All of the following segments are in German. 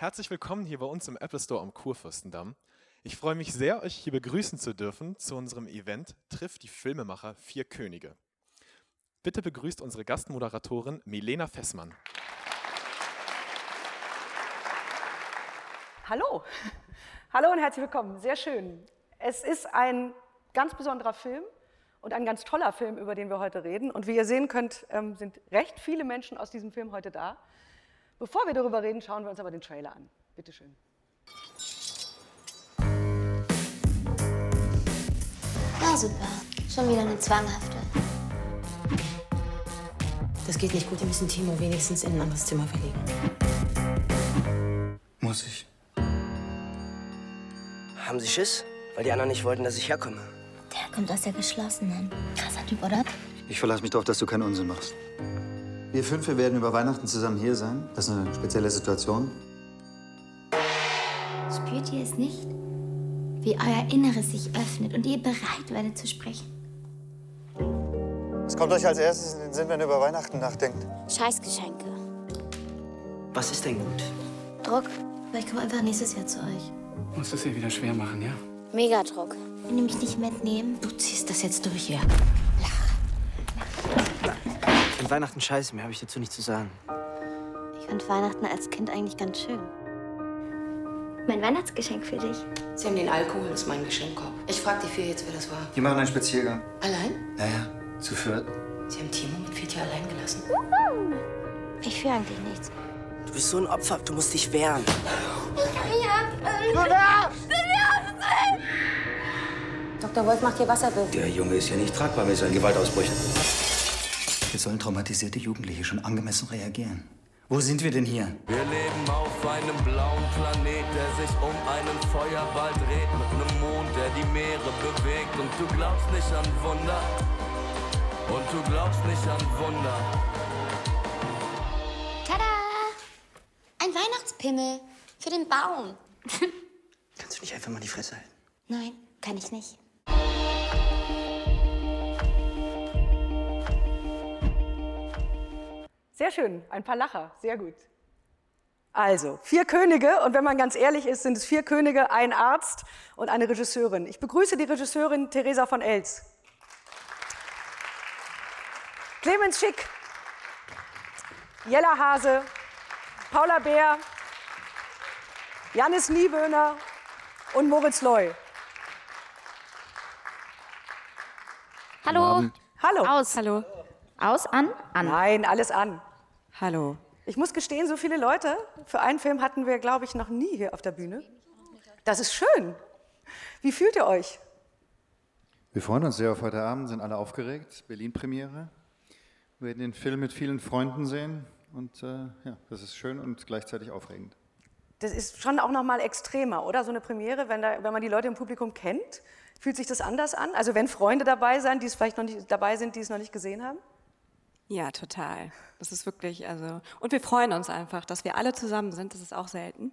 Herzlich willkommen hier bei uns im Apple Store am Kurfürstendamm. Ich freue mich sehr, euch hier begrüßen zu dürfen zu unserem Event Trifft die Filmemacher Vier Könige. Bitte begrüßt unsere Gastmoderatorin Milena Fessmann. Hallo, hallo und herzlich willkommen. Sehr schön. Es ist ein ganz besonderer Film und ein ganz toller Film, über den wir heute reden. Und wie ihr sehen könnt, ähm, sind recht viele Menschen aus diesem Film heute da. Bevor wir darüber reden, schauen wir uns aber den Trailer an. Bitte schön. Na super, schon wieder eine zwanghafte. Das geht nicht gut. Wir müssen Timo wenigstens in ein anderes Zimmer verlegen. Muss ich? Haben Sie Schiss? Weil die anderen nicht wollten, dass ich herkomme. Der kommt aus der geschlossenen. Krasser Typ, oder? Ich verlasse mich darauf, dass du keinen Unsinn machst. Wir fünf wir werden über Weihnachten zusammen hier sein. Das ist eine spezielle Situation. Spürt ihr es nicht? Wie euer Inneres sich öffnet und ihr bereit werdet zu sprechen. Was kommt euch als erstes in den Sinn, wenn ihr über Weihnachten nachdenkt? Scheißgeschenke. Was ist denn gut? Druck. Vielleicht kommen wir einfach nächstes Jahr zu euch. Muss es ihr wieder schwer machen, ja? Megadruck. Wenn ihr mich nicht mitnehmen, Du ziehst das jetzt durch hier. Ich Weihnachten scheiße, mehr habe ich dazu nicht zu sagen. ich fand Weihnachten als Kind eigentlich ganz schön. Mein Weihnachtsgeschenk für dich. Sie haben den Alkohol, das ist mein Geschenkkorb. Ich frag die vier jetzt, wer das war. Wir machen einen Spaziergang. Allein? Naja, zu viert. Sie haben Timo mit Fitja allein gelassen. Ich fühle eigentlich nichts. Du bist so ein Opfer, du musst dich wehren. Dr. Wolf macht hier, was er will. Der Junge ist ja nicht tragbar mit seinen Gewaltausbrüchen. Jetzt sollen traumatisierte Jugendliche schon angemessen reagieren. Wo sind wir denn hier? Wir leben auf einem blauen Planet, der sich um einen Feuerball dreht, mit einem Mond, der die Meere bewegt. Und du glaubst nicht an Wunder. Und du glaubst nicht an Wunder. Tada! Ein Weihnachtspimmel. Für den Baum. Kannst du nicht einfach mal die Fresse halten? Nein, kann ich nicht. Sehr schön, ein paar Lacher, sehr gut. Also, vier Könige, und wenn man ganz ehrlich ist, sind es vier Könige, ein Arzt und eine Regisseurin. Ich begrüße die Regisseurin Theresa von Els. Clemens Schick, Jella Hase, Paula Bär, Janis Niewöhner und Moritz Loy. Hallo. Hallo. Aus. Hallo. Aus, an, an. Nein, alles an. Hallo. Ich muss gestehen, so viele Leute für einen Film hatten wir, glaube ich, noch nie hier auf der Bühne. Das ist schön. Wie fühlt ihr euch? Wir freuen uns sehr auf heute Abend, sind alle aufgeregt. Berlin-Premiere. Wir werden den Film mit vielen Freunden sehen. Und äh, ja, das ist schön und gleichzeitig aufregend. Das ist schon auch noch mal extremer, oder? So eine Premiere, wenn, da, wenn man die Leute im Publikum kennt, fühlt sich das anders an? Also wenn Freunde dabei sind, die es vielleicht noch nicht dabei sind, die es noch nicht gesehen haben? Ja, total. Das ist wirklich, also, und wir freuen uns einfach, dass wir alle zusammen sind. Das ist auch selten.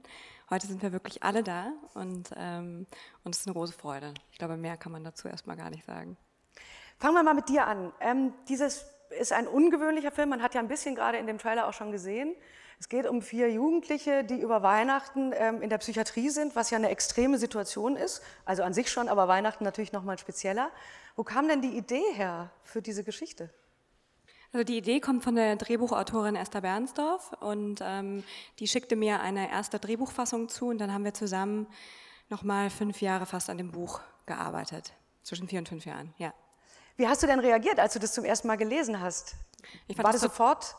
Heute sind wir wirklich alle da und, ähm, und es ist eine große Freude. Ich glaube, mehr kann man dazu erstmal gar nicht sagen. Fangen wir mal mit dir an. Ähm, dieses ist ein ungewöhnlicher Film. Man hat ja ein bisschen gerade in dem Trailer auch schon gesehen. Es geht um vier Jugendliche, die über Weihnachten ähm, in der Psychiatrie sind, was ja eine extreme Situation ist. Also an sich schon, aber Weihnachten natürlich noch mal spezieller. Wo kam denn die Idee her für diese Geschichte? Also die Idee kommt von der Drehbuchautorin Esther Bernsdorf und ähm, die schickte mir eine erste Drehbuchfassung zu und dann haben wir zusammen nochmal fünf Jahre fast an dem Buch gearbeitet. Zwischen vier und fünf Jahren, ja. Wie hast du denn reagiert, als du das zum ersten Mal gelesen hast? War das das sofort?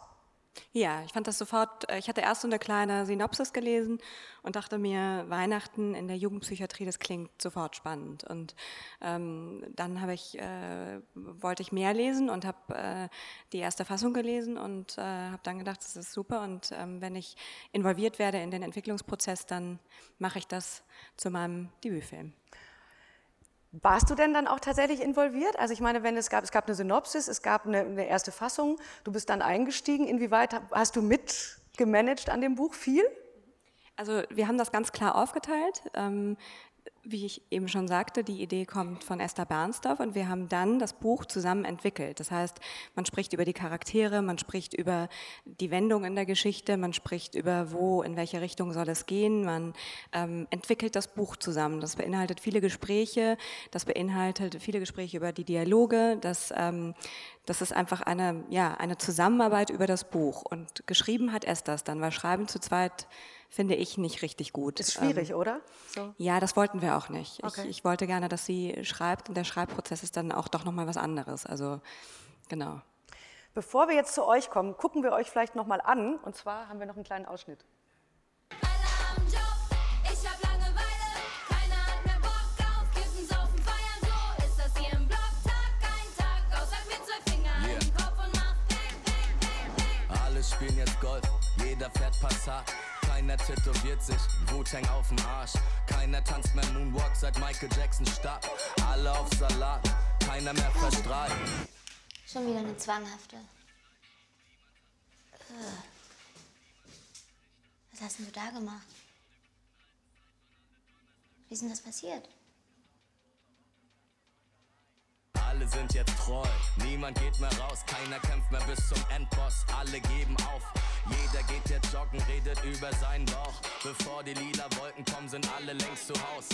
Ja, ich fand das sofort, äh, ich hatte erst so eine kleine Synopsis gelesen und dachte mir, Weihnachten in der Jugendpsychiatrie, das klingt sofort spannend. Und ähm, dann habe ich, äh, wollte ich mehr lesen und habe äh, die erste Fassung gelesen und äh, habe dann gedacht, das ist super und ähm, wenn ich involviert werde in den Entwicklungsprozess, dann mache ich das zu meinem Debütfilm. Warst du denn dann auch tatsächlich involviert? Also ich meine, wenn es gab, es gab eine Synopsis, es gab eine, eine erste Fassung, du bist dann eingestiegen. Inwieweit hast du mitgemanagt an dem Buch? Viel? Also wir haben das ganz klar aufgeteilt. Wie ich eben schon sagte, die Idee kommt von Esther Bernsdorf und wir haben dann das Buch zusammen entwickelt. Das heißt, man spricht über die Charaktere, man spricht über die Wendung in der Geschichte, man spricht über wo, in welche Richtung soll es gehen, man ähm, entwickelt das Buch zusammen. Das beinhaltet viele Gespräche, das beinhaltet viele Gespräche über die Dialoge, das, ähm, das ist einfach eine, ja, eine Zusammenarbeit über das Buch. Und geschrieben hat Esther es dann, weil Schreiben zu zweit finde ich nicht richtig gut. Ist schwierig, ähm, oder? So. Ja, das wollten wir auch nicht. Okay. Ich, ich, wollte gerne, dass sie schreibt und der Schreibprozess ist dann auch doch nochmal was anderes. Also, genau. Bevor wir jetzt zu euch kommen, gucken wir euch vielleicht nochmal an. Und zwar haben wir noch einen kleinen Ausschnitt. spielen jetzt Golf, jeder fährt Passat. Keiner tätowiert sich, Wu-Tang auf dem Arsch. Keiner tanzt mehr Moonwalk seit Michael Jackson starb. Alle auf Salat, keiner mehr verstrahlt. Schon wieder eine zwanghafte. Was hast denn du da gemacht? Wie ist denn das passiert? Alle sind jetzt treu, niemand geht mehr raus, keiner kämpft mehr bis zum Endboss, alle geben auf. Jeder geht jetzt joggen, redet über seinen Bauch. Bevor die lila Wolken kommen, sind alle längst zu Haus.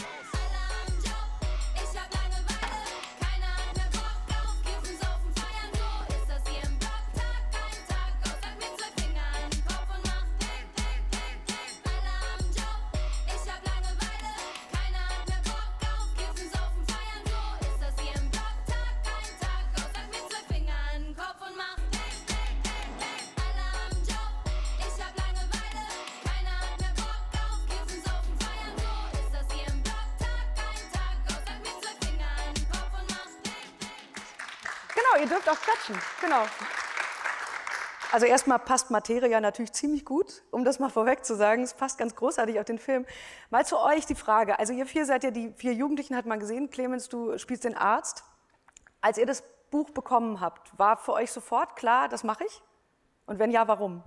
Genau. Also erstmal passt Materia natürlich ziemlich gut, um das mal vorweg zu sagen. Es passt ganz großartig auf den Film. Mal zu euch die Frage. Also ihr vier seid ja die vier Jugendlichen, hat man gesehen. Clemens, du spielst den Arzt. Als ihr das Buch bekommen habt, war für euch sofort klar, das mache ich? Und wenn ja, warum?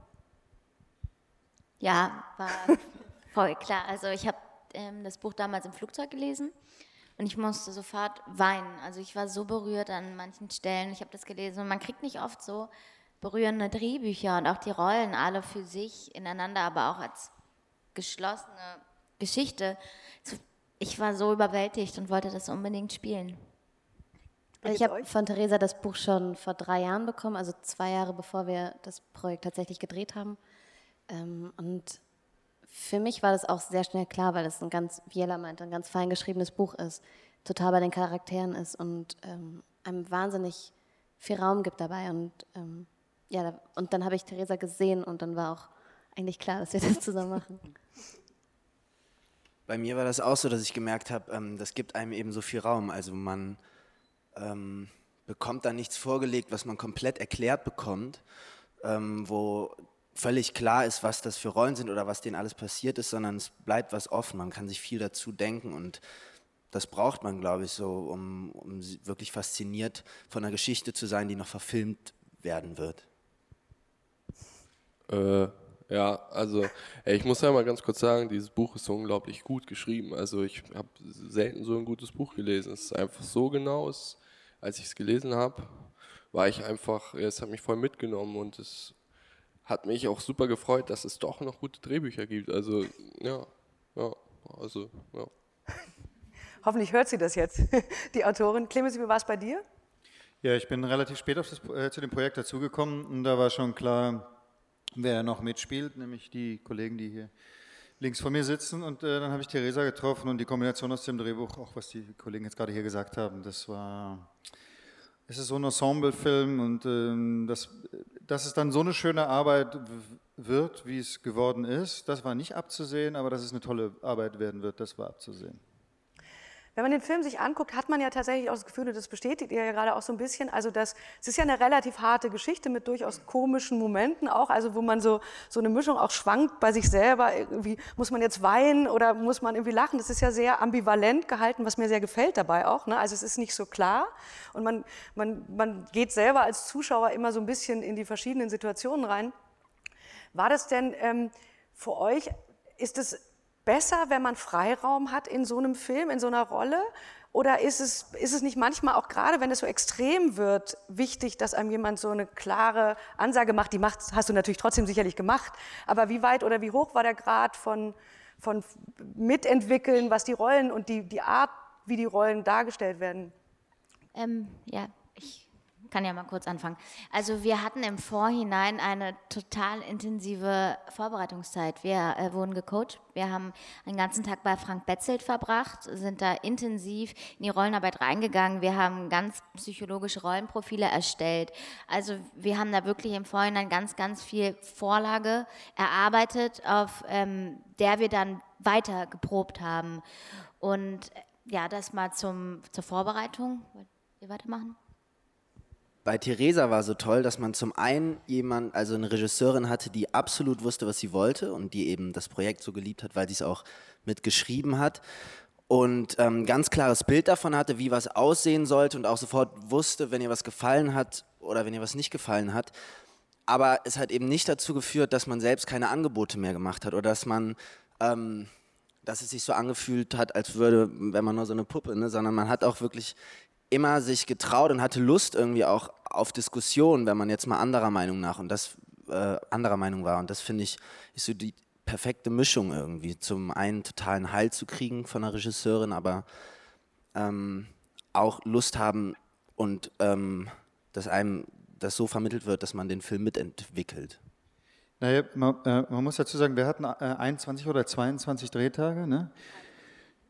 Ja, war voll klar. Also ich habe ähm, das Buch damals im Flugzeug gelesen und ich musste sofort weinen. Also ich war so berührt an manchen Stellen. Ich habe das gelesen und man kriegt nicht oft so berührende Drehbücher und auch die Rollen alle für sich ineinander, aber auch als geschlossene Geschichte. Ich war so überwältigt und wollte das unbedingt spielen. Also ich habe von Theresa das Buch schon vor drei Jahren bekommen, also zwei Jahre bevor wir das Projekt tatsächlich gedreht haben. Ähm, und für mich war das auch sehr schnell klar, weil es ein ganz, wie Jella meinte, ein ganz fein geschriebenes Buch ist, total bei den Charakteren ist und ähm, einem wahnsinnig viel Raum gibt dabei. Und ähm, ja, und dann habe ich Theresa gesehen und dann war auch eigentlich klar, dass wir das zusammen machen. Bei mir war das auch so, dass ich gemerkt habe, ähm, das gibt einem eben so viel Raum. Also man ähm, bekommt da nichts vorgelegt, was man komplett erklärt bekommt, ähm, wo völlig klar ist, was das für Rollen sind oder was denen alles passiert ist, sondern es bleibt was offen. Man kann sich viel dazu denken und das braucht man, glaube ich, so, um, um wirklich fasziniert von einer Geschichte zu sein, die noch verfilmt werden wird. Äh, ja, also ey, ich muss ja mal ganz kurz sagen, dieses Buch ist so unglaublich gut geschrieben. Also ich habe selten so ein gutes Buch gelesen. Es ist einfach so genau, als ich es gelesen habe, war ich einfach, es hat mich voll mitgenommen und es hat mich auch super gefreut, dass es doch noch gute Drehbücher gibt. Also, ja, ja, also, ja. Hoffentlich hört sie das jetzt, die Autorin. Clemens, wie war es bei dir? Ja, ich bin relativ spät das, äh, zu dem Projekt dazugekommen und da war schon klar, wer noch mitspielt, nämlich die Kollegen, die hier links vor mir sitzen. Und äh, dann habe ich Theresa getroffen und die Kombination aus dem Drehbuch, auch was die Kollegen jetzt gerade hier gesagt haben, das war es ist so ein Ensemblefilm und ähm, das, dass es dann so eine schöne Arbeit wird, wie es geworden ist, das war nicht abzusehen, aber dass es eine tolle Arbeit werden wird, das war abzusehen. Wenn man den Film sich anguckt, hat man ja tatsächlich auch das Gefühl, und das bestätigt ihr ja gerade auch so ein bisschen, also das, es ist ja eine relativ harte Geschichte mit durchaus komischen Momenten auch, also wo man so, so eine Mischung auch schwankt bei sich selber, irgendwie muss man jetzt weinen oder muss man irgendwie lachen, das ist ja sehr ambivalent gehalten, was mir sehr gefällt dabei auch, ne? also es ist nicht so klar und man, man, man geht selber als Zuschauer immer so ein bisschen in die verschiedenen Situationen rein. War das denn ähm, für euch, ist es besser, wenn man Freiraum hat in so einem Film, in so einer Rolle? Oder ist es, ist es nicht manchmal auch gerade, wenn es so extrem wird, wichtig, dass einem jemand so eine klare Ansage macht? Die macht, hast du natürlich trotzdem sicherlich gemacht. Aber wie weit oder wie hoch war der Grad von, von Mitentwickeln, was die Rollen und die, die Art, wie die Rollen dargestellt werden? Ähm, ja, kann ja mal kurz anfangen. Also wir hatten im Vorhinein eine total intensive Vorbereitungszeit. Wir äh, wurden gecoacht. Wir haben einen ganzen Tag bei Frank Betzelt verbracht, sind da intensiv in die Rollenarbeit reingegangen. Wir haben ganz psychologische Rollenprofile erstellt. Also wir haben da wirklich im Vorhinein ganz, ganz viel Vorlage erarbeitet, auf ähm, der wir dann weiter geprobt haben. Und äh, ja, das mal zum, zur Vorbereitung. Wollt ihr weitermachen? Bei Theresa war so toll, dass man zum einen jemand, also eine Regisseurin hatte, die absolut wusste, was sie wollte und die eben das Projekt so geliebt hat, weil sie es auch mitgeschrieben hat und ähm, ganz klares Bild davon hatte, wie was aussehen sollte und auch sofort wusste, wenn ihr was gefallen hat oder wenn ihr was nicht gefallen hat. Aber es hat eben nicht dazu geführt, dass man selbst keine Angebote mehr gemacht hat oder dass man, ähm, dass es sich so angefühlt hat, als würde, wenn man nur so eine Puppe, ne, sondern man hat auch wirklich immer sich getraut und hatte Lust irgendwie auch auf Diskussionen, wenn man jetzt mal anderer Meinung nach und das äh, anderer Meinung war. Und das finde ich ist so die perfekte Mischung irgendwie. Zum einen totalen Heil zu kriegen von einer Regisseurin, aber ähm, auch Lust haben und ähm, dass einem das so vermittelt wird, dass man den Film mitentwickelt. Naja, man, äh, man muss dazu sagen, wir hatten äh, 21 oder 22 Drehtage. Ne?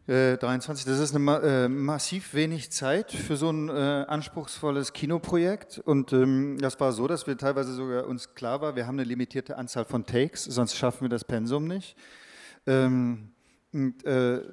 23, äh, das ist eine, äh, massiv wenig Zeit für so ein äh, anspruchsvolles Kinoprojekt. Und ähm, das war so, dass wir teilweise sogar uns klar war, wir haben eine limitierte Anzahl von Takes, sonst schaffen wir das Pensum nicht. Ähm, und, äh,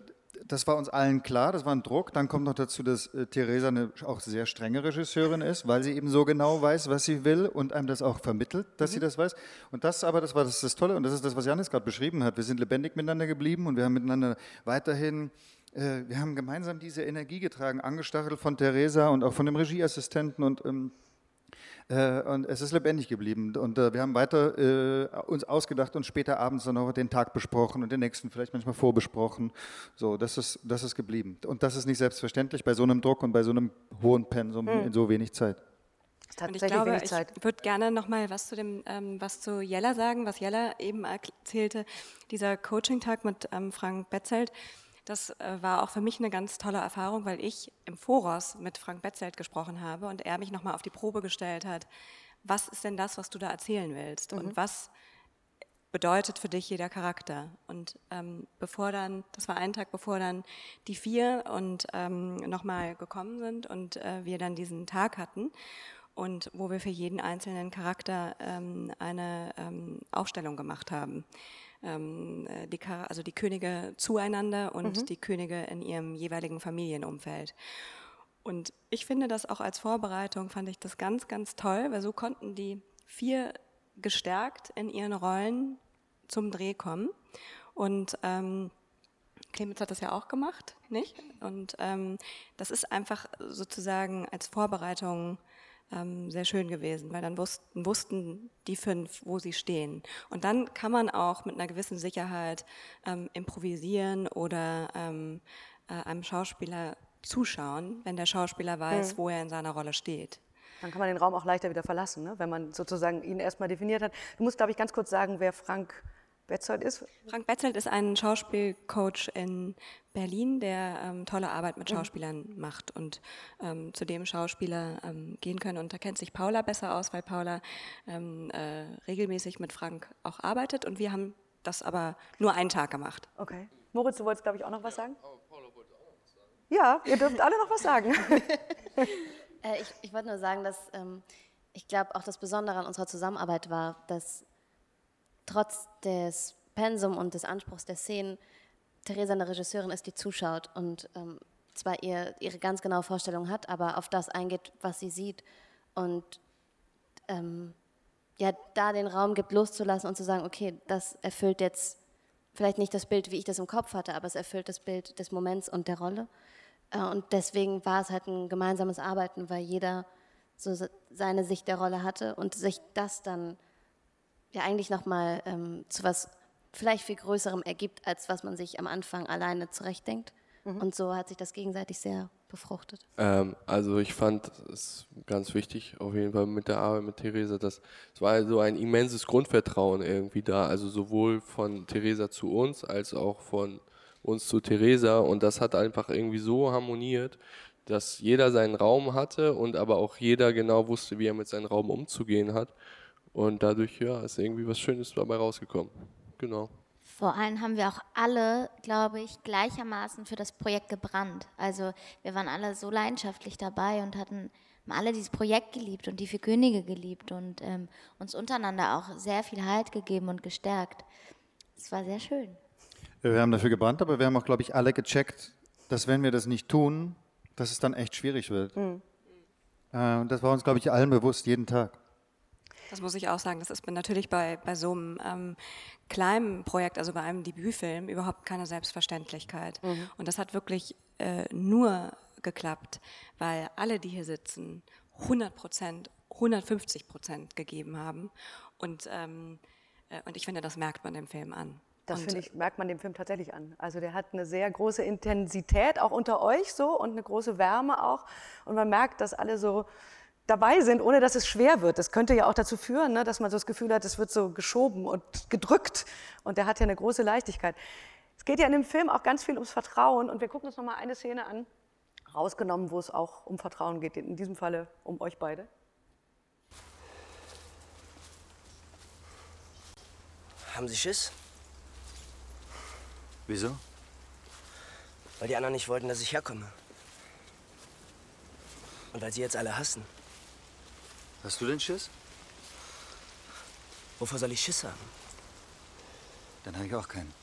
das war uns allen klar, das war ein Druck. Dann kommt noch dazu, dass äh, Theresa eine auch sehr strenge Regisseurin ist, weil sie eben so genau weiß, was sie will und einem das auch vermittelt, dass mhm. sie das weiß. Und das aber, das war das, das Tolle und das ist das, was Janis gerade beschrieben hat. Wir sind lebendig miteinander geblieben und wir haben miteinander weiterhin äh, wir haben gemeinsam diese Energie getragen, angestachelt von Theresa und auch von dem Regieassistenten und ähm, äh, und es ist lebendig geblieben. Und äh, wir haben weiter äh, uns ausgedacht und später abends dann auch den Tag besprochen und den nächsten vielleicht manchmal vorbesprochen. So, das ist, das ist geblieben. Und das ist nicht selbstverständlich bei so einem Druck und bei so einem hohen Pensum mhm. in so wenig Zeit. Und ich glaube, ich würde gerne noch mal was zu dem, ähm, was zu Jella sagen, was Jella eben erzählte, dieser Coaching-Tag mit ähm, Frank Betzelt. Das äh, war auch für mich eine ganz tolle Erfahrung, weil ich im Voraus mit Frank Betzelt gesprochen habe und er mich nochmal auf die Probe gestellt hat. Was ist denn das, was du da erzählen willst? Mhm. Und was bedeutet für dich jeder Charakter? Und ähm, bevor dann, das war ein Tag bevor dann die vier und ähm, nochmal gekommen sind und äh, wir dann diesen Tag hatten und wo wir für jeden einzelnen Charakter ähm, eine ähm, Aufstellung gemacht haben ähm, äh, die, also die Könige zueinander und mhm. die Könige in ihrem jeweiligen Familienumfeld. Und ich finde das auch als Vorbereitung, fand ich das ganz, ganz toll, weil so konnten die vier gestärkt in ihren Rollen zum Dreh kommen. Und ähm, Clemens hat das ja auch gemacht, nicht? Und ähm, das ist einfach sozusagen als Vorbereitung ähm, sehr schön gewesen, weil dann wussten, wussten die fünf, wo sie stehen. Und dann kann man auch mit einer gewissen Sicherheit ähm, improvisieren oder ähm, äh, einem Schauspieler zuschauen, wenn der Schauspieler weiß, mhm. wo er in seiner Rolle steht. Dann kann man den Raum auch leichter wieder verlassen, ne? wenn man sozusagen ihn erstmal definiert hat. Du musst, glaube ich, ganz kurz sagen, wer Frank Betzold ist? Frank Betzold ist ein Schauspielcoach in Berlin, der ähm, tolle Arbeit mit mhm. Schauspielern mhm. macht und ähm, zu dem Schauspieler ähm, gehen können. Und da kennt sich Paula besser aus, weil Paula ähm, äh, regelmäßig mit Frank auch arbeitet. Und wir haben das aber nur einen Tag gemacht. Okay. Moritz, du wolltest, glaube ich, auch noch was sagen? Ja, Paula wollte auch noch was sagen. Ja, ihr dürft alle noch was sagen. äh, ich, ich wollte nur sagen, dass ähm, ich glaube, auch das Besondere an unserer Zusammenarbeit war, dass trotz des Pensum und des Anspruchs der Szenen Theresa eine Regisseurin ist, die zuschaut und ähm, zwar ihr, ihre ganz genaue Vorstellung hat, aber auf das eingeht, was sie sieht und ähm, ja, da den Raum gibt, loszulassen und zu sagen, okay, das erfüllt jetzt vielleicht nicht das Bild, wie ich das im Kopf hatte, aber es erfüllt das Bild des Moments und der Rolle. Äh, und deswegen war es halt ein gemeinsames Arbeiten, weil jeder so seine Sicht der Rolle hatte und sich das dann ja eigentlich nochmal ähm, zu was vielleicht viel Größerem ergibt, als was man sich am Anfang alleine zurechtdenkt. Mhm. Und so hat sich das gegenseitig sehr befruchtet. Ähm, also ich fand es ganz wichtig, auf jeden Fall mit der Arbeit mit Theresa, dass es war so ein immenses Grundvertrauen irgendwie da, also sowohl von Theresa zu uns als auch von uns zu Theresa und das hat einfach irgendwie so harmoniert, dass jeder seinen Raum hatte und aber auch jeder genau wusste, wie er mit seinem Raum umzugehen hat und dadurch ja ist irgendwie was Schönes dabei rausgekommen. Genau. Vor allem haben wir auch alle, glaube ich, gleichermaßen für das Projekt gebrannt. Also wir waren alle so leidenschaftlich dabei und hatten alle dieses Projekt geliebt und die vier Könige geliebt und ähm, uns untereinander auch sehr viel Halt gegeben und gestärkt. Es war sehr schön. Wir haben dafür gebrannt, aber wir haben auch, glaube ich, alle gecheckt, dass wenn wir das nicht tun, dass es dann echt schwierig wird. Mhm. Äh, das war uns, glaube ich, allen bewusst, jeden Tag. Das muss ich auch sagen. Das ist natürlich bei, bei so einem ähm, kleinen Projekt, also bei einem Debütfilm, überhaupt keine Selbstverständlichkeit. Mhm. Und das hat wirklich äh, nur geklappt, weil alle, die hier sitzen, 100 Prozent, 150 Prozent gegeben haben. Und, ähm, äh, und ich finde, das merkt man dem Film an. Das finde ich, merkt man dem Film tatsächlich an. Also der hat eine sehr große Intensität auch unter euch so und eine große Wärme auch. Und man merkt, dass alle so dabei sind, ohne dass es schwer wird. Das könnte ja auch dazu führen, ne, dass man so das Gefühl hat, es wird so geschoben und gedrückt. Und der hat ja eine große Leichtigkeit. Es geht ja in dem Film auch ganz viel ums Vertrauen. Und wir gucken uns noch mal eine Szene an, rausgenommen, wo es auch um Vertrauen geht. In diesem Falle um euch beide. Haben Sie Schiss? Wieso? Weil die anderen nicht wollten, dass ich herkomme. Und weil sie jetzt alle hassen. Hast du denn Schiss? Wovor soll ich Schiss haben? Dann habe ich auch keinen.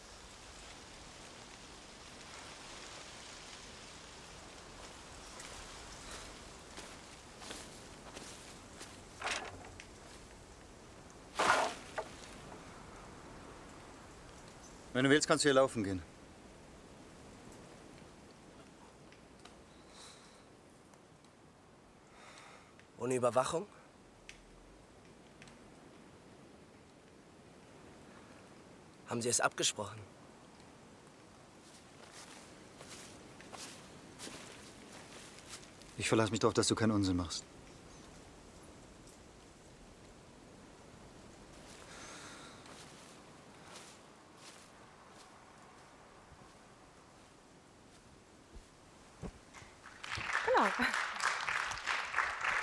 Wenn du willst, kannst du hier laufen gehen. Ohne Überwachung? Haben Sie es abgesprochen? Ich verlasse mich darauf, dass du keinen Unsinn machst. Genau.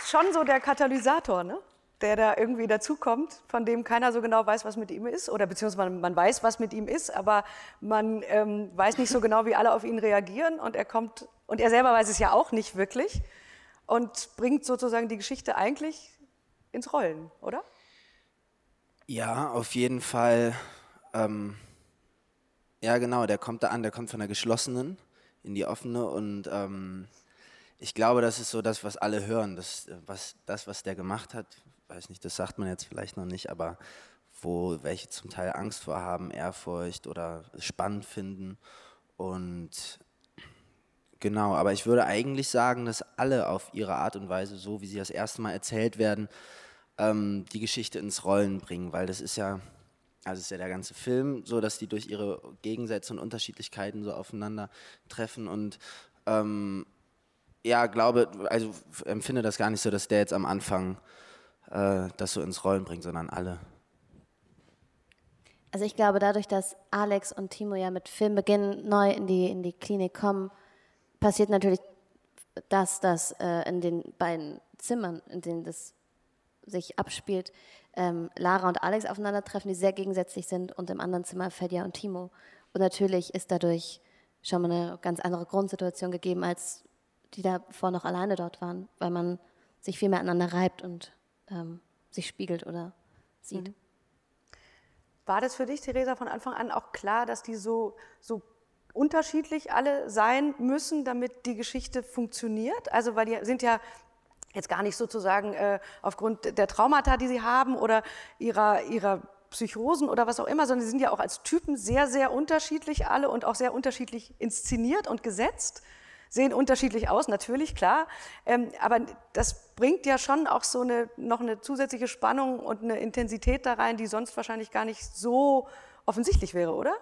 Schon so der Katalysator, ne? Der da irgendwie dazukommt, von dem keiner so genau weiß, was mit ihm ist. Oder beziehungsweise man weiß, was mit ihm ist, aber man ähm, weiß nicht so genau, wie alle auf ihn reagieren. Und er kommt, und er selber weiß es ja auch nicht wirklich und bringt sozusagen die Geschichte eigentlich ins Rollen, oder? Ja, auf jeden Fall. Ähm, ja, genau, der kommt da an, der kommt von der geschlossenen in die offene und ähm, ich glaube, das ist so das, was alle hören, das, was, das, was der gemacht hat, weiß nicht, das sagt man jetzt vielleicht noch nicht, aber wo welche zum Teil Angst vor haben, Ehrfurcht oder spannend finden. Und genau, aber ich würde eigentlich sagen, dass alle auf ihre Art und Weise, so wie sie das erste Mal erzählt werden, ähm, die Geschichte ins Rollen bringen, weil das ist ja, also ist ja der ganze Film, so dass die durch ihre Gegensätze und Unterschiedlichkeiten so aufeinander treffen und ähm, ja, glaube, also empfinde das gar nicht so, dass der jetzt am Anfang äh, das so ins Rollen bringt, sondern alle. Also ich glaube, dadurch, dass Alex und Timo ja mit Filmbeginn neu in die, in die Klinik kommen, passiert natürlich das, dass äh, in den beiden Zimmern, in denen das sich abspielt, ähm, Lara und Alex aufeinandertreffen, die sehr gegensätzlich sind und im anderen Zimmer Fedja und Timo. Und natürlich ist dadurch schon mal eine ganz andere Grundsituation gegeben, als die davor noch alleine dort waren, weil man sich viel mehr aneinander reibt und ähm, sich spiegelt oder sieht. Mhm. War das für dich, Theresa, von Anfang an auch klar, dass die so, so unterschiedlich alle sein müssen, damit die Geschichte funktioniert? Also, weil die sind ja jetzt gar nicht sozusagen äh, aufgrund der Traumata, die sie haben oder ihrer, ihrer Psychosen oder was auch immer, sondern sie sind ja auch als Typen sehr, sehr unterschiedlich alle und auch sehr unterschiedlich inszeniert und gesetzt sehen unterschiedlich aus, natürlich, klar. Ähm, aber das bringt ja schon auch so eine, noch eine zusätzliche Spannung und eine Intensität da rein, die sonst wahrscheinlich gar nicht so offensichtlich wäre, oder?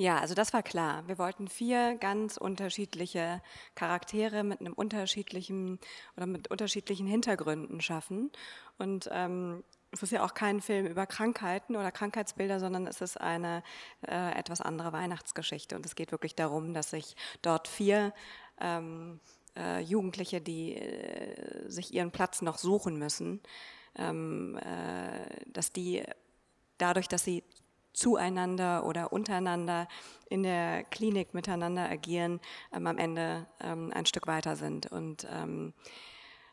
Ja, also das war klar. Wir wollten vier ganz unterschiedliche Charaktere mit einem unterschiedlichen oder mit unterschiedlichen Hintergründen schaffen. Und ähm, es ist ja auch kein Film über Krankheiten oder Krankheitsbilder, sondern es ist eine äh, etwas andere Weihnachtsgeschichte. Und es geht wirklich darum, dass sich dort vier ähm, äh, Jugendliche, die äh, sich ihren Platz noch suchen müssen, ähm, äh, dass die dadurch, dass sie zueinander oder untereinander in der Klinik miteinander agieren, ähm, am Ende ähm, ein Stück weiter sind. Und ähm,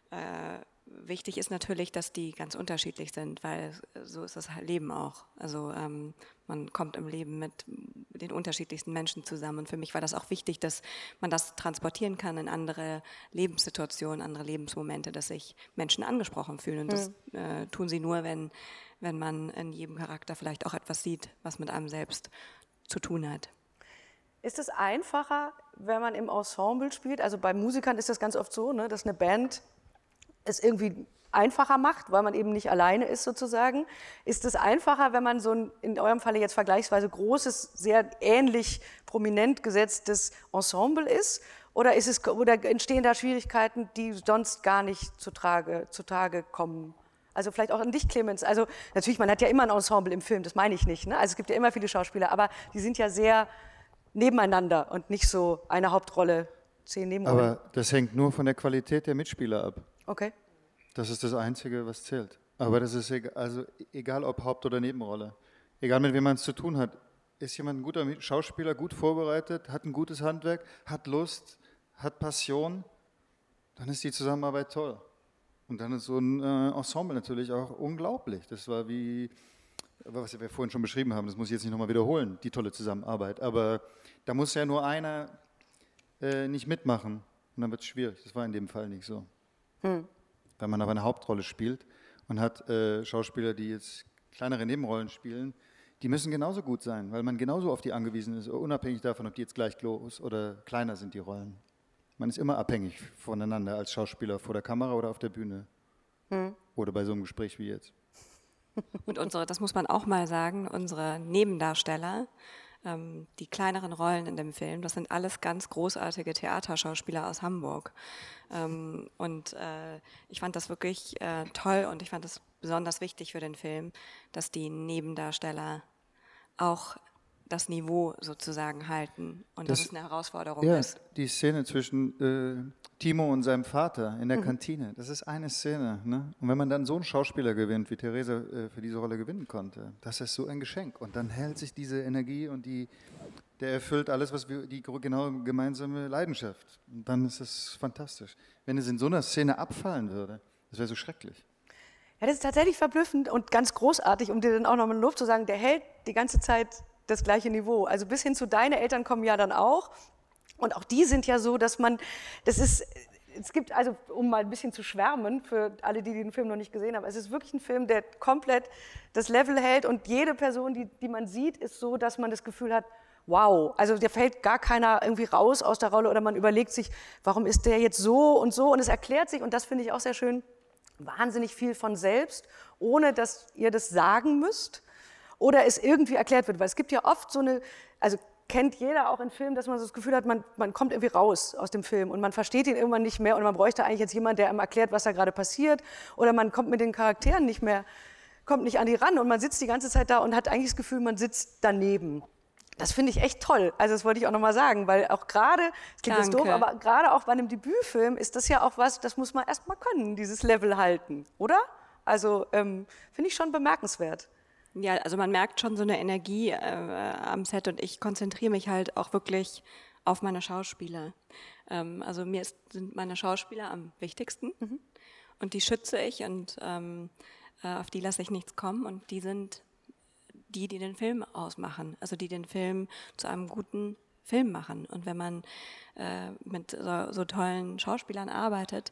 äh, wichtig ist natürlich, dass die ganz unterschiedlich sind, weil so ist das Leben auch. Also ähm, man kommt im Leben mit den unterschiedlichsten Menschen zusammen. Und für mich war das auch wichtig, dass man das transportieren kann in andere Lebenssituationen, andere Lebensmomente, dass sich Menschen angesprochen fühlen. Und das mhm. äh, tun sie nur, wenn wenn man in jedem Charakter vielleicht auch etwas sieht, was mit einem selbst zu tun hat. Ist es einfacher, wenn man im Ensemble spielt? Also bei Musikern ist das ganz oft so, ne, dass eine Band es irgendwie einfacher macht, weil man eben nicht alleine ist sozusagen. Ist es einfacher, wenn man so ein, in eurem Falle jetzt vergleichsweise großes, sehr ähnlich prominent gesetztes Ensemble ist? Oder, ist es, oder entstehen da Schwierigkeiten, die sonst gar nicht zutage, zutage kommen? Also vielleicht auch an dich, Clemens. Also natürlich, man hat ja immer ein Ensemble im Film, das meine ich nicht. Ne? Also es gibt ja immer viele Schauspieler, aber die sind ja sehr nebeneinander und nicht so eine Hauptrolle, zehn Nebenrollen. Aber das hängt nur von der Qualität der Mitspieler ab. Okay. Das ist das Einzige, was zählt. Aber das ist egal, also egal ob Haupt- oder Nebenrolle. Egal mit wem man es zu tun hat. Ist jemand ein guter Schauspieler, gut vorbereitet, hat ein gutes Handwerk, hat Lust, hat Passion, dann ist die Zusammenarbeit toll. Und dann ist so ein äh, Ensemble natürlich auch unglaublich. Das war wie, was wir vorhin schon beschrieben haben, das muss ich jetzt nicht nochmal wiederholen, die tolle Zusammenarbeit. Aber da muss ja nur einer äh, nicht mitmachen und dann wird es schwierig. Das war in dem Fall nicht so. Hm. Wenn man aber eine Hauptrolle spielt und hat äh, Schauspieler, die jetzt kleinere Nebenrollen spielen, die müssen genauso gut sein, weil man genauso auf die angewiesen ist, unabhängig davon, ob die jetzt gleich groß oder kleiner sind, die Rollen. Man ist immer abhängig voneinander als Schauspieler vor der Kamera oder auf der Bühne. Hm. Oder bei so einem Gespräch wie jetzt. Und unsere, das muss man auch mal sagen, unsere Nebendarsteller, ähm, die kleineren Rollen in dem Film, das sind alles ganz großartige Theaterschauspieler aus Hamburg. Ähm, und äh, ich fand das wirklich äh, toll und ich fand es besonders wichtig für den Film, dass die Nebendarsteller auch das Niveau sozusagen halten und das, dass es eine Herausforderung ja, ist. Die Szene zwischen äh, Timo und seinem Vater in der mhm. Kantine, das ist eine Szene. Ne? Und wenn man dann so einen Schauspieler gewinnt, wie Theresa äh, für diese Rolle gewinnen konnte, das ist so ein Geschenk. Und dann hält sich diese Energie und die, der erfüllt alles, was wir, die genau gemeinsame Leidenschaft. Und dann ist es fantastisch. Wenn es in so einer Szene abfallen würde, das wäre so schrecklich. Ja, das ist tatsächlich verblüffend und ganz großartig, um dir dann auch nochmal Lob zu sagen, der hält die ganze Zeit das gleiche Niveau. Also bis hin zu deine Eltern kommen ja dann auch. Und auch die sind ja so, dass man, das ist, es gibt, also um mal ein bisschen zu schwärmen für alle, die den Film noch nicht gesehen haben, es ist wirklich ein Film, der komplett das Level hält und jede Person, die, die man sieht, ist so, dass man das Gefühl hat, wow, also da fällt gar keiner irgendwie raus aus der Rolle oder man überlegt sich, warum ist der jetzt so und so und es erklärt sich und das finde ich auch sehr schön, wahnsinnig viel von selbst, ohne dass ihr das sagen müsst oder es irgendwie erklärt wird. Weil es gibt ja oft so eine, also kennt jeder auch in Filmen, dass man so das Gefühl hat, man, man kommt irgendwie raus aus dem Film und man versteht ihn irgendwann nicht mehr und man bräuchte eigentlich jetzt jemanden, der einem erklärt, was da gerade passiert oder man kommt mit den Charakteren nicht mehr, kommt nicht an die ran und man sitzt die ganze Zeit da und hat eigentlich das Gefühl, man sitzt daneben. Das finde ich echt toll. Also das wollte ich auch nochmal sagen, weil auch gerade, es klingt jetzt doof, aber gerade auch bei einem Debütfilm ist das ja auch was, das muss man erstmal können, dieses Level halten, oder? Also ähm, finde ich schon bemerkenswert. Ja, also man merkt schon so eine Energie äh, am Set und ich konzentriere mich halt auch wirklich auf meine Schauspieler. Ähm, also mir ist, sind meine Schauspieler am wichtigsten mhm. und die schütze ich und ähm, äh, auf die lasse ich nichts kommen und die sind die, die den Film ausmachen, also die den Film zu einem guten Film machen. Und wenn man äh, mit so, so tollen Schauspielern arbeitet,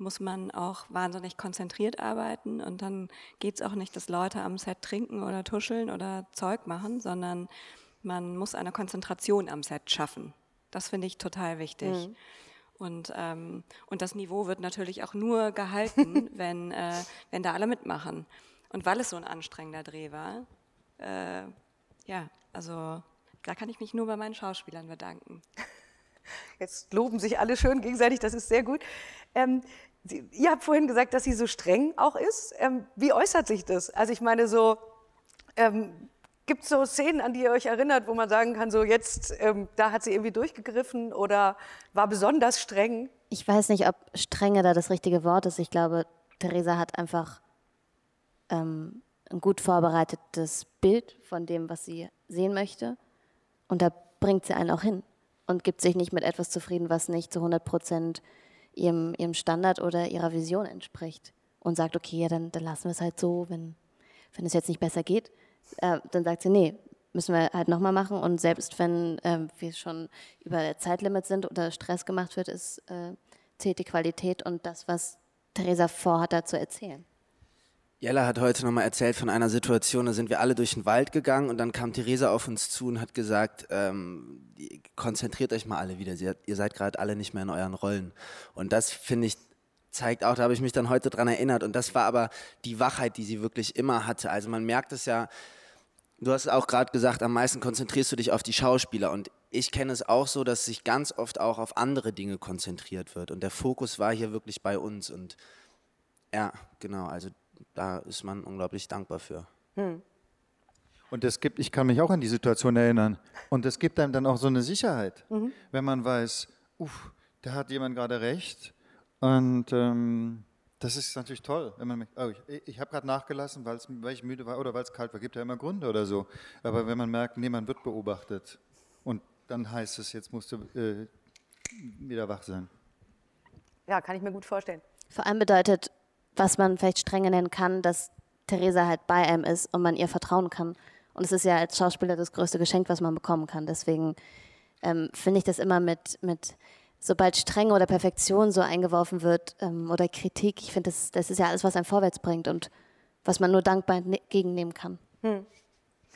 muss man auch wahnsinnig konzentriert arbeiten und dann geht es auch nicht, dass Leute am Set trinken oder tuscheln oder Zeug machen, sondern man muss eine Konzentration am Set schaffen. Das finde ich total wichtig. Mhm. Und, ähm, und das Niveau wird natürlich auch nur gehalten, wenn, äh, wenn da alle mitmachen. Und weil es so ein anstrengender Dreh war, äh, Ja, also da kann ich mich nur bei meinen Schauspielern bedanken. Jetzt loben sich alle schön gegenseitig, das ist sehr gut. Ähm, Sie, ihr habt vorhin gesagt, dass sie so streng auch ist. Ähm, wie äußert sich das? Also ich meine so, ähm, gibt es so Szenen, an die ihr euch erinnert, wo man sagen kann, so jetzt, ähm, da hat sie irgendwie durchgegriffen oder war besonders streng? Ich weiß nicht, ob strenge da das richtige Wort ist. Ich glaube, Theresa hat einfach ähm, ein gut vorbereitetes Bild von dem, was sie sehen möchte. Und da bringt sie einen auch hin und gibt sich nicht mit etwas zufrieden, was nicht zu 100 Prozent ihrem, ihrem Standard oder ihrer Vision entspricht. Und sagt, okay, ja, dann, dann lassen wir es halt so, wenn, wenn es jetzt nicht besser geht. Äh, dann sagt sie, nee, müssen wir halt nochmal machen. Und selbst wenn äh, wir schon über Zeitlimit sind oder Stress gemacht wird, ist, äh, zählt die Qualität und das, was Theresa vorhat, da zu erzählen. Jella hat heute nochmal erzählt von einer Situation, da sind wir alle durch den Wald gegangen und dann kam Theresa auf uns zu und hat gesagt, ähm, konzentriert euch mal alle wieder, ihr seid gerade alle nicht mehr in euren Rollen. Und das finde ich zeigt auch, da habe ich mich dann heute dran erinnert und das war aber die Wachheit, die sie wirklich immer hatte. Also man merkt es ja, du hast auch gerade gesagt, am meisten konzentrierst du dich auf die Schauspieler und ich kenne es auch so, dass sich ganz oft auch auf andere Dinge konzentriert wird und der Fokus war hier wirklich bei uns und ja, genau, also da ist man unglaublich dankbar für. Hm. Und es gibt, ich kann mich auch an die Situation erinnern, und es gibt einem dann auch so eine Sicherheit, mhm. wenn man weiß, uff, da hat jemand gerade recht. Und ähm, das ist natürlich toll. Wenn man, oh, ich, ich habe gerade nachgelassen, weil ich müde war oder weil es kalt war. Gibt ja immer Gründe oder so. Aber wenn man merkt, nee, man wird beobachtet und dann heißt es, jetzt musst du äh, wieder wach sein. Ja, kann ich mir gut vorstellen. Vor allem bedeutet was man vielleicht strenger nennen kann, dass Theresa halt bei einem ist und man ihr vertrauen kann. Und es ist ja als Schauspieler das größte Geschenk, was man bekommen kann. Deswegen ähm, finde ich das immer mit, mit, sobald Strenge oder Perfektion so eingeworfen wird ähm, oder Kritik, ich finde, das, das ist ja alles, was einen vorwärts bringt und was man nur dankbar entgegennehmen kann. Hm.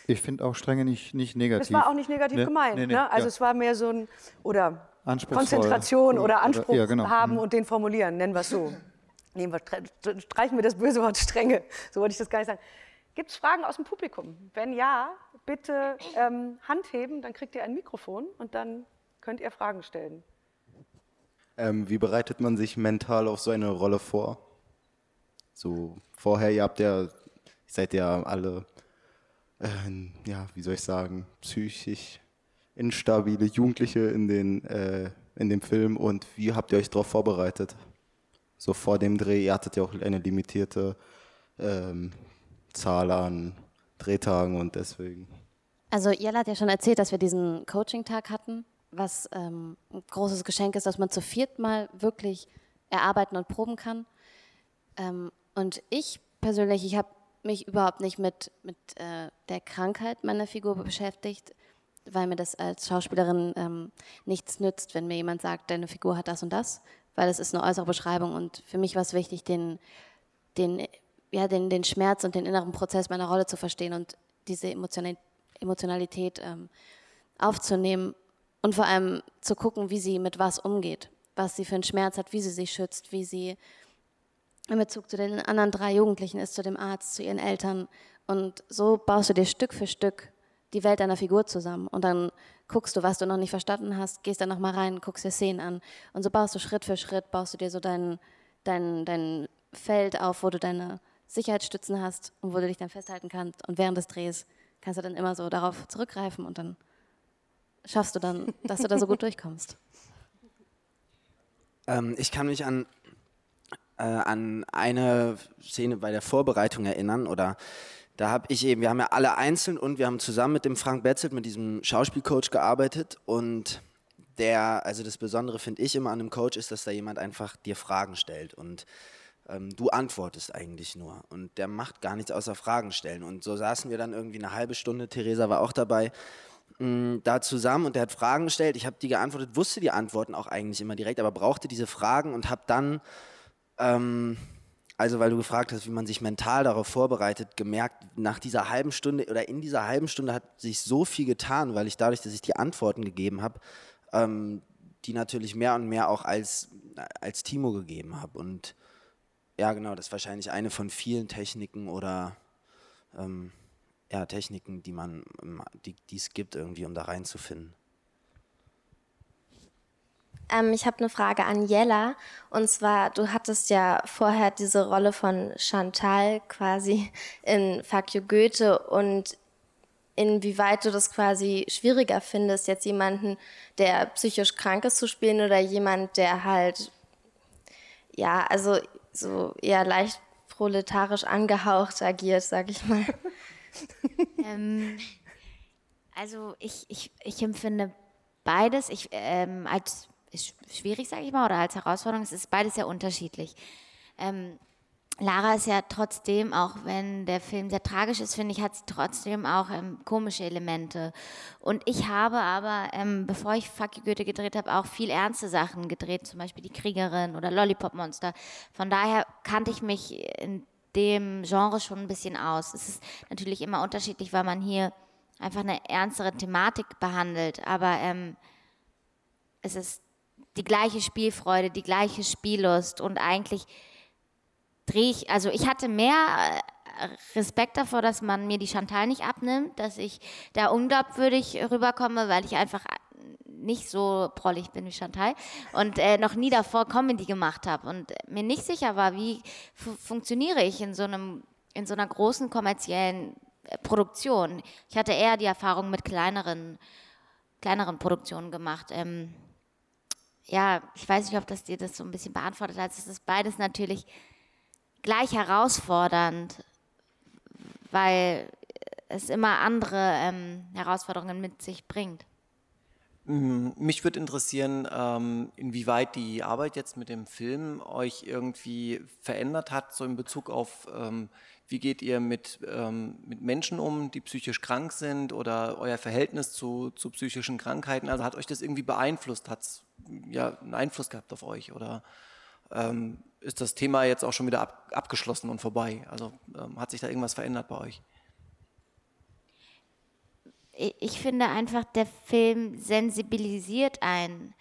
Ich finde auch Strenge nicht, nicht negativ. Es war auch nicht negativ ne? gemeint. Nee, nee, ne? Also ja. es war mehr so ein, oder Konzentration oder Anspruch ja, genau. haben mhm. und den formulieren, nennen wir es so. Nehmen wir, streichen wir das böse Wort strenge, so wollte ich das gar nicht sagen. Gibt es Fragen aus dem Publikum? Wenn ja, bitte ähm, Hand heben, dann kriegt ihr ein Mikrofon und dann könnt ihr Fragen stellen. Ähm, wie bereitet man sich mental auf so eine Rolle vor? So vorher, ihr habt ja, seid ja alle, äh, ja, wie soll ich sagen, psychisch instabile Jugendliche in, den, äh, in dem Film und wie habt ihr euch darauf vorbereitet? So vor dem Dreh, ihr hattet ja auch eine limitierte ähm, Zahl an Drehtagen und deswegen. Also Jella hat ja schon erzählt, dass wir diesen Coaching-Tag hatten, was ähm, ein großes Geschenk ist, dass man zu viert mal wirklich erarbeiten und proben kann. Ähm, und ich persönlich, ich habe mich überhaupt nicht mit, mit äh, der Krankheit meiner Figur beschäftigt, weil mir das als Schauspielerin ähm, nichts nützt, wenn mir jemand sagt, deine Figur hat das und das, weil es ist eine äußere Beschreibung und für mich war es wichtig, den, den, ja, den, den Schmerz und den inneren Prozess meiner Rolle zu verstehen und diese Emotionalität ähm, aufzunehmen und vor allem zu gucken, wie sie mit was umgeht, was sie für einen Schmerz hat, wie sie sich schützt, wie sie in Bezug zu den anderen drei Jugendlichen ist, zu dem Arzt, zu ihren Eltern. Und so baust du dir Stück für Stück die Welt deiner Figur zusammen. Und dann guckst du, was du noch nicht verstanden hast, gehst dann nochmal rein, guckst dir Szenen an. Und so baust du Schritt für Schritt, baust du dir so dein, dein, dein Feld auf, wo du deine Sicherheitsstützen hast und wo du dich dann festhalten kannst. Und während des Drehs kannst du dann immer so darauf zurückgreifen und dann schaffst du dann, dass du da so gut durchkommst. Ähm, ich kann mich an, äh, an eine Szene bei der Vorbereitung erinnern oder da habe ich eben, wir haben ja alle einzeln und wir haben zusammen mit dem Frank Betzelt, mit diesem Schauspielcoach gearbeitet. Und der, also das Besondere finde ich immer an einem Coach ist, dass da jemand einfach dir Fragen stellt. Und ähm, du antwortest eigentlich nur. Und der macht gar nichts außer Fragen stellen. Und so saßen wir dann irgendwie eine halbe Stunde, Theresa war auch dabei, mh, mm, da zusammen. Und der hat Fragen gestellt, ich habe die geantwortet, wusste die Antworten auch eigentlich immer direkt, aber brauchte diese Fragen und habe dann ähm, also, weil du gefragt hast, wie man sich mental darauf vorbereitet, gemerkt, nach dieser halben Stunde oder in dieser halben Stunde hat sich so viel getan, weil ich dadurch, dass ich die Antworten gegeben habe, ähm, die natürlich mehr und mehr auch als, als Timo gegeben habe. Und ja, genau, das ist wahrscheinlich eine von vielen Techniken oder ähm, ja, Techniken, die man, die es gibt, irgendwie, um da reinzufinden. Ähm, ich habe eine Frage an Jella. Und zwar, du hattest ja vorher diese Rolle von Chantal quasi in Fuck You Goethe und inwieweit du das quasi schwieriger findest, jetzt jemanden, der psychisch krank ist, zu spielen oder jemand, der halt, ja, also so eher leicht proletarisch angehaucht agiert, sag ich mal. ähm, also ich, ich, ich empfinde beides ich, ähm, als schwierig, sage ich mal, oder als Herausforderung. Es ist beides sehr unterschiedlich. Ähm, Lara ist ja trotzdem, auch wenn der Film sehr tragisch ist, finde ich, hat sie trotzdem auch ähm, komische Elemente. Und ich habe aber, ähm, bevor ich Fuck you Goethe gedreht habe, auch viel ernste Sachen gedreht, zum Beispiel Die Kriegerin oder Lollipop Monster. Von daher kannte ich mich in dem Genre schon ein bisschen aus. Es ist natürlich immer unterschiedlich, weil man hier einfach eine ernstere Thematik behandelt, aber ähm, es ist die gleiche Spielfreude, die gleiche Spiellust und eigentlich drehe ich, also ich hatte mehr äh, Respekt davor, dass man mir die Chantal nicht abnimmt, dass ich da unglaubwürdig rüberkomme, weil ich einfach nicht so prollig bin wie Chantal und äh, noch nie davor Comedy gemacht habe und mir nicht sicher war, wie funktioniere ich in so einem in so einer großen kommerziellen äh, Produktion. Ich hatte eher die Erfahrung mit kleineren kleineren Produktionen gemacht. Ähm, ja, ich weiß nicht, ob das dir das so ein bisschen beantwortet hat. Es ist beides natürlich gleich herausfordernd, weil es immer andere ähm, Herausforderungen mit sich bringt. Mich würde interessieren, ähm, inwieweit die Arbeit jetzt mit dem Film euch irgendwie verändert hat, so in Bezug auf, ähm, wie geht ihr mit, ähm, mit Menschen um, die psychisch krank sind oder euer Verhältnis zu, zu psychischen Krankheiten. Also hat euch das irgendwie beeinflusst? Hat es ja, einen Einfluss gehabt auf euch? Oder ähm, ist das Thema jetzt auch schon wieder ab, abgeschlossen und vorbei? Also ähm, hat sich da irgendwas verändert bei euch? Ich finde einfach, der Film sensibilisiert einen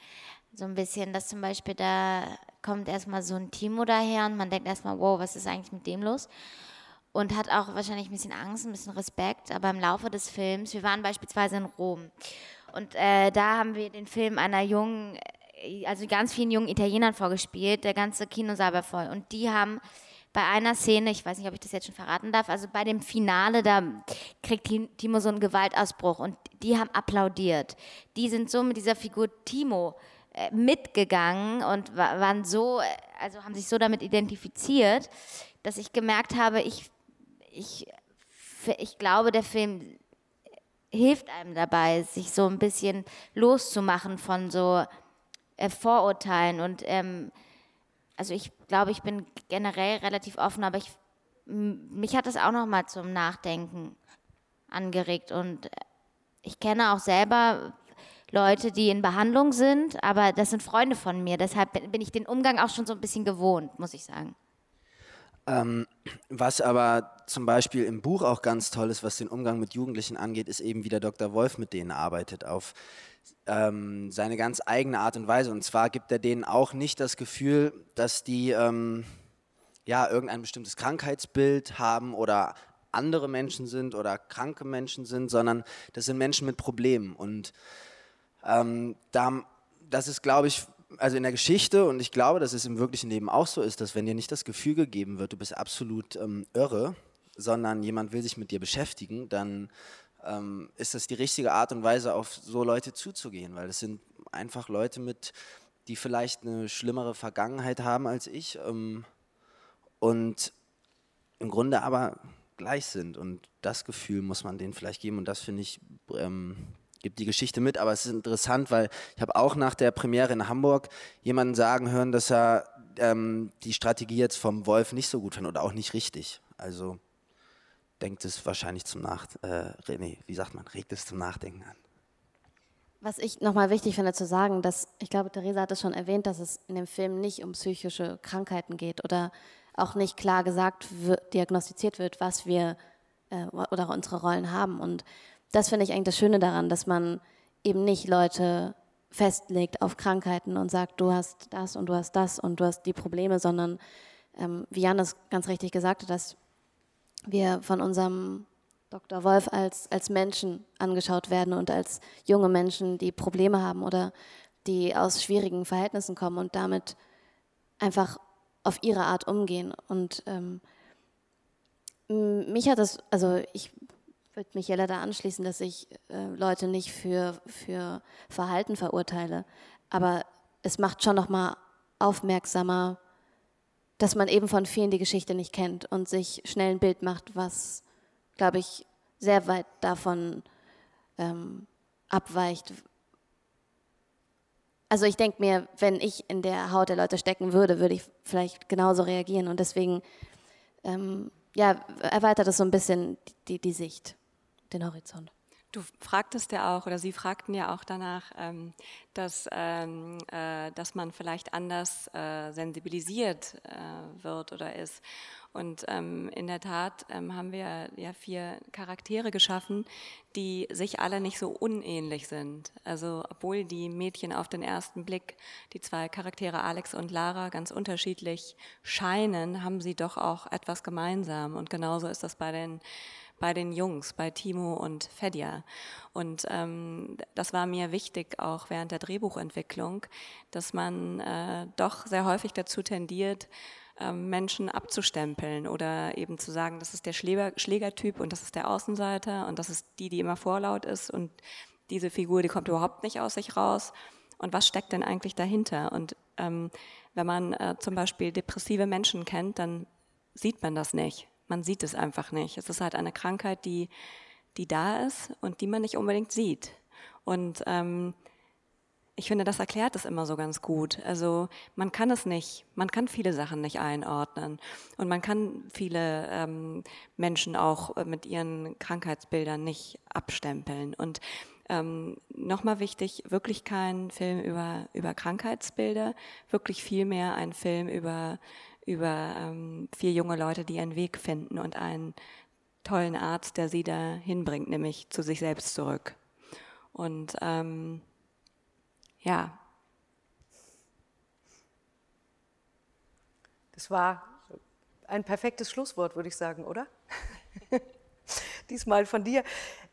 so ein bisschen, dass zum Beispiel da kommt erstmal so ein Timo daher und man denkt erstmal, wow, was ist eigentlich mit dem los? Und hat auch wahrscheinlich ein bisschen Angst, ein bisschen Respekt, aber im Laufe des Films, wir waren beispielsweise in Rom und äh, da haben wir den Film einer jungen, äh, also ganz vielen jungen Italienern vorgespielt. Der ganze Kinosaal war voll. Und die haben bei einer Szene, ich weiß nicht, ob ich das jetzt schon verraten darf, also bei dem Finale, da kriegt Timo so einen Gewaltausbruch und die haben applaudiert. Die sind so mit dieser Figur Timo äh, mitgegangen und waren so, äh, also haben sich so damit identifiziert, dass ich gemerkt habe, ich, ich, ich glaube, der Film hilft einem dabei, sich so ein bisschen loszumachen von so äh, Vorurteilen. Und ähm, also ich glaube, ich bin generell relativ offen, aber ich, mich hat das auch noch mal zum Nachdenken angeregt. Und äh, ich kenne auch selber Leute, die in Behandlung sind, aber das sind Freunde von mir. Deshalb bin ich den Umgang auch schon so ein bisschen gewohnt, muss ich sagen. Ähm, was aber zum Beispiel im Buch auch ganz toll ist, was den Umgang mit Jugendlichen angeht, ist eben, wie der Dr. Wolf mit denen arbeitet, auf ähm, seine ganz eigene Art und Weise. Und zwar gibt er denen auch nicht das Gefühl, dass die ähm, ja, irgendein bestimmtes Krankheitsbild haben oder andere Menschen sind oder kranke Menschen sind, sondern das sind Menschen mit Problemen. Und ähm, da, das ist, glaube ich, also in der Geschichte, und ich glaube, dass es im wirklichen Leben auch so ist, dass wenn dir nicht das Gefühl gegeben wird, du bist absolut ähm, irre, sondern jemand will sich mit dir beschäftigen, dann ähm, ist das die richtige Art und Weise, auf so Leute zuzugehen, weil das sind einfach Leute mit, die vielleicht eine schlimmere Vergangenheit haben als ich ähm, und im Grunde aber gleich sind. Und das Gefühl muss man denen vielleicht geben und das finde ich gibt die Geschichte mit, aber es ist interessant, weil ich habe auch nach der Premiere in Hamburg jemanden sagen hören, dass er ähm, die Strategie jetzt vom Wolf nicht so gut fand oder auch nicht richtig. Also denkt es wahrscheinlich zum Nach, äh, nee, wie sagt man, regt es zum Nachdenken an. Was ich nochmal wichtig finde zu sagen, dass ich glaube, Theresa hat es schon erwähnt, dass es in dem Film nicht um psychische Krankheiten geht oder auch nicht klar gesagt diagnostiziert wird, was wir äh, oder unsere Rollen haben. Und das finde ich eigentlich das Schöne daran, dass man eben nicht Leute festlegt auf Krankheiten und sagt, du hast das und du hast das und du hast die Probleme, sondern ähm, wie Jan es ganz richtig gesagt hat, dass wir von unserem Dr. Wolf als, als Menschen angeschaut werden und als junge Menschen, die Probleme haben oder die aus schwierigen Verhältnissen kommen und damit einfach auf ihre Art umgehen. Und ähm, mich hat das, also ich würde mich Jella da anschließen, dass ich äh, Leute nicht für, für Verhalten verurteile, aber es macht schon nochmal aufmerksamer, dass man eben von vielen die Geschichte nicht kennt und sich schnell ein Bild macht, was, glaube ich, sehr weit davon ähm, abweicht. Also ich denke mir, wenn ich in der Haut der Leute stecken würde, würde ich vielleicht genauso reagieren. Und deswegen ähm, ja, erweitert es so ein bisschen die, die Sicht, den Horizont. Du fragtest ja auch, oder Sie fragten ja auch danach, ähm, dass, ähm, äh, dass man vielleicht anders äh, sensibilisiert äh, wird oder ist. Und ähm, in der Tat haben wir ja vier Charaktere geschaffen, die sich alle nicht so unähnlich sind. Also obwohl die Mädchen auf den ersten Blick, die zwei Charaktere Alex und Lara, ganz unterschiedlich scheinen, haben sie doch auch etwas gemeinsam. Und genauso ist das bei den bei den Jungs, bei Timo und Fedja. Und ähm, das war mir wichtig auch während der Drehbuchentwicklung, dass man äh, doch sehr häufig dazu tendiert, ähm, Menschen abzustempeln oder eben zu sagen, das ist der Schläger, Schlägertyp und das ist der Außenseiter und das ist die, die immer vorlaut ist und diese Figur, die kommt überhaupt nicht aus sich raus. Und was steckt denn eigentlich dahinter? Und ähm, wenn man äh, zum Beispiel depressive Menschen kennt, dann sieht man das nicht man sieht es einfach nicht. Es ist halt eine Krankheit, die, die da ist und die man nicht unbedingt sieht. Und ähm, ich finde, das erklärt es immer so ganz gut. Also man kann es nicht, man kann viele Sachen nicht einordnen und man kann viele ähm, Menschen auch äh, mit ihren Krankheitsbildern nicht abstempeln. Und ähm, nochmal wichtig, wirklich kein Film über, über Krankheitsbilder, wirklich vielmehr ein Film über über ähm, vier junge Leute, die ihren Weg finden und einen tollen Arzt, der sie da hinbringt, nämlich zu sich selbst zurück. Und ähm, ja. Das war ein perfektes Schlusswort, würde ich sagen, oder? Diesmal von dir.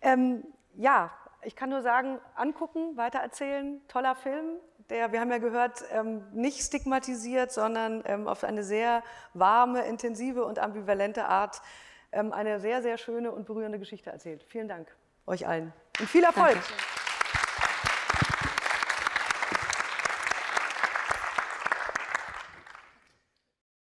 Ähm, ja, ich kann nur sagen, angucken, weitererzählen, toller Film, der, wir haben ja gehört, ähm, nicht stigmatisiert, sondern ähm, auf eine sehr warme, intensive und ambivalente Art ähm, eine sehr, sehr schöne und berührende Geschichte erzählt. Vielen Dank euch allen und viel Erfolg. Danke.